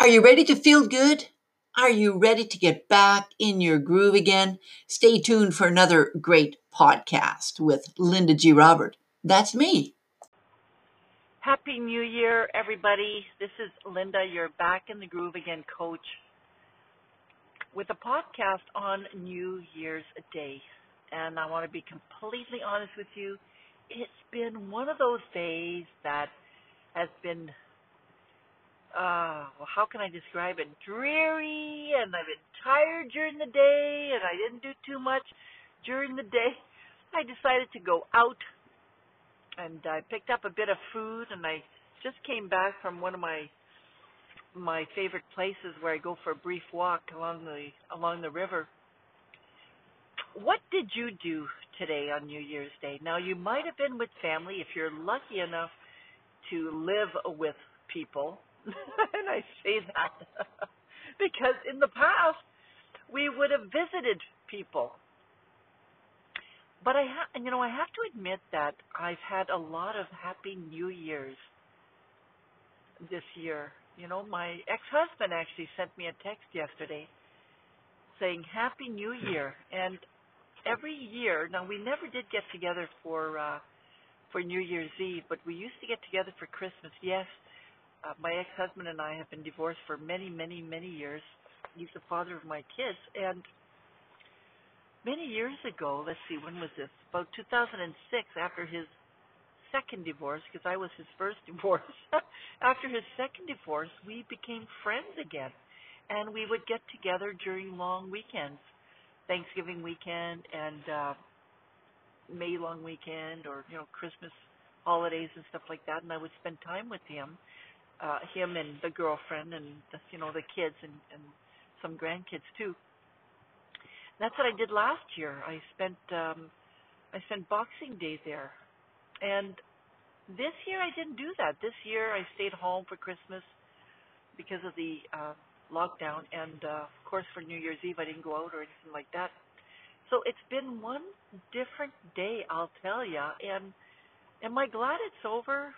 Are you ready to feel good? Are you ready to get back in your groove again? Stay tuned for another great podcast with Linda G. Robert. That's me. Happy New Year, everybody. This is Linda, your back in the groove again coach, with a podcast on New Year's Day. And I want to be completely honest with you. It's been one of those days that has been uh, well, how can I describe it? Dreary, and I've been tired during the day, and I didn't do too much during the day. I decided to go out, and I picked up a bit of food, and I just came back from one of my my favorite places where I go for a brief walk along the along the river. What did you do today on New Year's Day? Now you might have been with family if you're lucky enough to live with people and I say that because in the past we would have visited people. But I ha- you know, I have to admit that I've had a lot of happy New Years this year. You know, my ex-husband actually sent me a text yesterday saying Happy New Year, and every year. Now we never did get together for uh, for New Year's Eve, but we used to get together for Christmas. Yes, uh, my ex-husband and I have been divorced for many, many, many years. He's the father of my kids, and many years ago, let's see, when was this? About 2006, after his second divorce, because I was his first divorce. after his second divorce, we became friends again, and we would get together during long weekends, Thanksgiving weekend and uh, May long weekend, or you know Christmas holidays and stuff like that, and I would spend time with him uh, him and the girlfriend and the, you know the kids and, and some grandkids too. That's what I did last year. I spent um, I spent Boxing Day there, and this year I didn't do that. This year I stayed home for Christmas because of the uh, lockdown, and uh, of course for New Year's Eve I didn't go out or anything like that. So it's been one different day, I'll tell you. And am I glad it's over?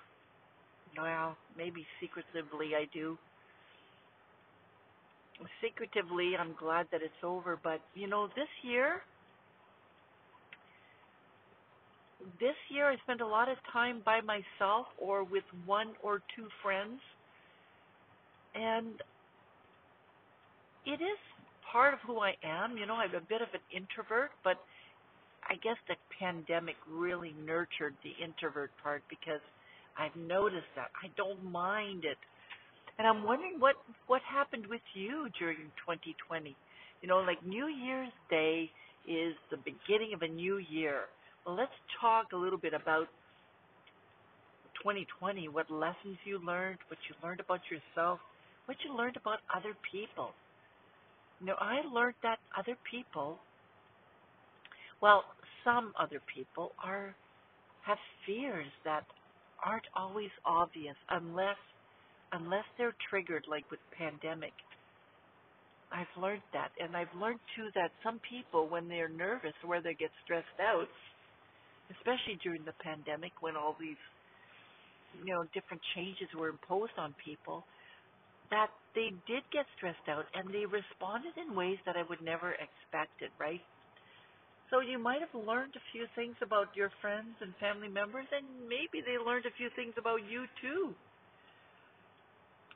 Well, maybe secretively I do. Secretively, I'm glad that it's over, but you know, this year, this year I spent a lot of time by myself or with one or two friends, and it is part of who I am. You know, I'm a bit of an introvert, but I guess the pandemic really nurtured the introvert part because I've noticed that. I don't mind it. And I'm wondering what what happened with you during 2020. You know, like New Year's Day is the beginning of a new year. Well, let's talk a little bit about 2020, what lessons you learned, what you learned about yourself, what you learned about other people. You know, I learned that other people, well, some other people are have fears that aren't always obvious unless unless they're triggered like with pandemic. I've learned that and I've learned too that some people when they're nervous or they get stressed out, especially during the pandemic when all these you know different changes were imposed on people, that they did get stressed out and they responded in ways that I would never expected, right? So you might have learned a few things about your friends and family members, and maybe they learned a few things about you too.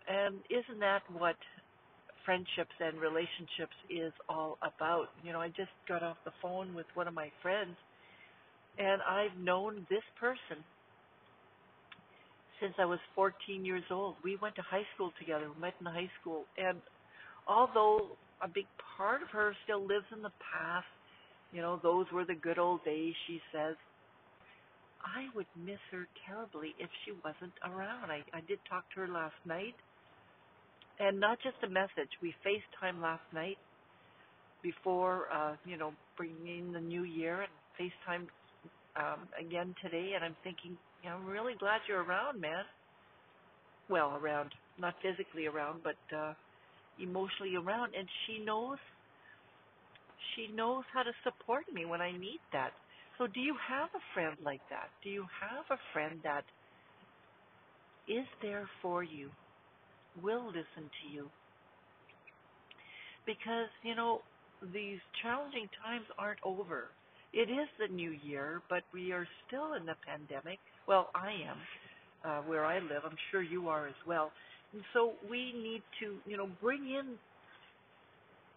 And isn't that what friendships and relationships is all about? You know, I just got off the phone with one of my friends, and I've known this person since I was 14 years old. We went to high school together, we met in high school, and although a big part of her still lives in the past, you know, those were the good old days, she says. I would miss her terribly if she wasn't around. I, I did talk to her last night. And not just a message. We FaceTime last night before, uh, you know, bringing the new year and FaceTime um, again today. And I'm thinking, you know, I'm really glad you're around, man. Well, around. Not physically around, but uh, emotionally around. And she knows she knows how to support me when I need that. So do you have a friend like that? Do you have a friend that is there for you will listen to you. Because, you know, these challenging times aren't over. It is the new year, but we are still in the pandemic. Well, I am uh, where I live. I'm sure you are as well. And so we need to, you know, bring in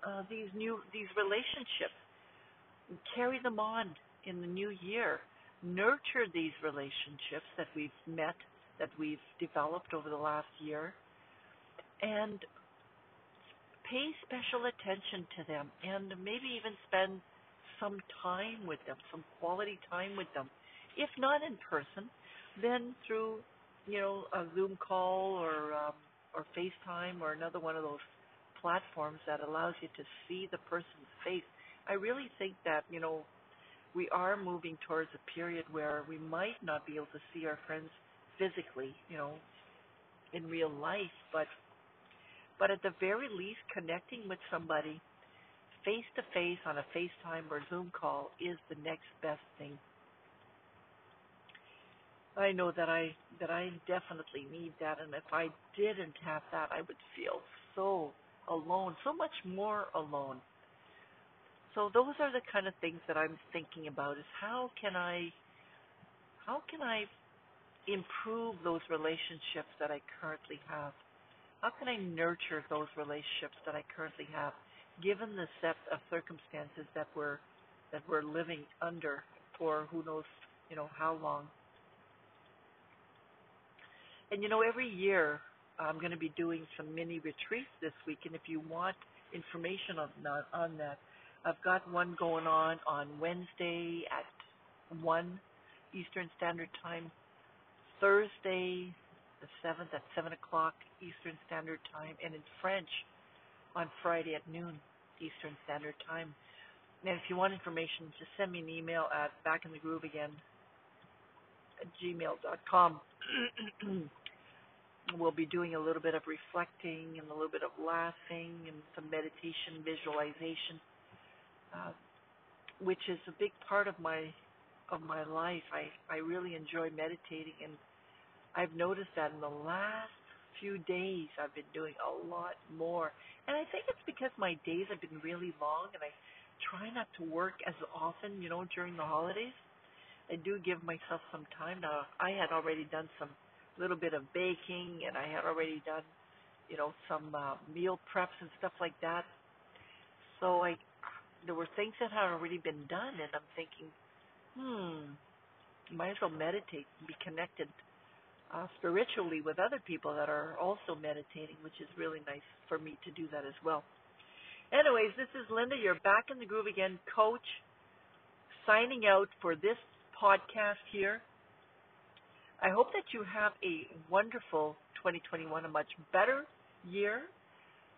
uh, these new these relationships, carry them on in the new year, nurture these relationships that we've met, that we've developed over the last year, and pay special attention to them, and maybe even spend some time with them, some quality time with them. If not in person, then through you know a Zoom call or um, or FaceTime or another one of those platforms that allows you to see the person's face. I really think that you know we are moving towards a period where we might not be able to see our friends physically, you know, in real life, but but at the very least connecting with somebody face to face on a FaceTime or Zoom call is the next best thing. I know that I that I definitely need that and if I didn't have that I would feel so alone, so much more alone. So those are the kind of things that I'm thinking about is how can I how can I improve those relationships that I currently have? How can I nurture those relationships that I currently have given the set of circumstances that we're that we're living under for who knows, you know, how long. And you know, every year I'm going to be doing some mini retreats this week, and if you want information on that, on that, I've got one going on on Wednesday at one Eastern Standard Time, Thursday the seventh at seven o'clock Eastern Standard Time, and in French on Friday at noon Eastern Standard Time. And if you want information, just send me an email at backinthegrooveagain at gmail.com. we'll be doing a little bit of reflecting and a little bit of laughing and some meditation, visualization, uh, which is a big part of my of my life. I I really enjoy meditating, and I've noticed that in the last few days I've been doing a lot more, and I think it's because my days have been really long, and I try not to work as often, you know, during the holidays. I do give myself some time now. I had already done some little bit of baking, and I had already done, you know, some uh, meal preps and stuff like that. So I, there were things that had already been done, and I'm thinking, hmm, might as well meditate and be connected uh, spiritually with other people that are also meditating, which is really nice for me to do that as well. Anyways, this is Linda. You're back in the groove again, coach, signing out for this podcast here. I hope that you have a wonderful 2021, a much better year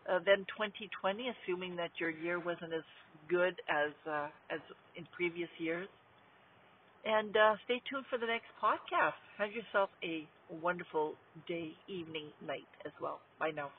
uh, than 2020, assuming that your year wasn't as good as uh, as in previous years. And uh, stay tuned for the next podcast. Have yourself a wonderful day, evening, night as well. Bye now.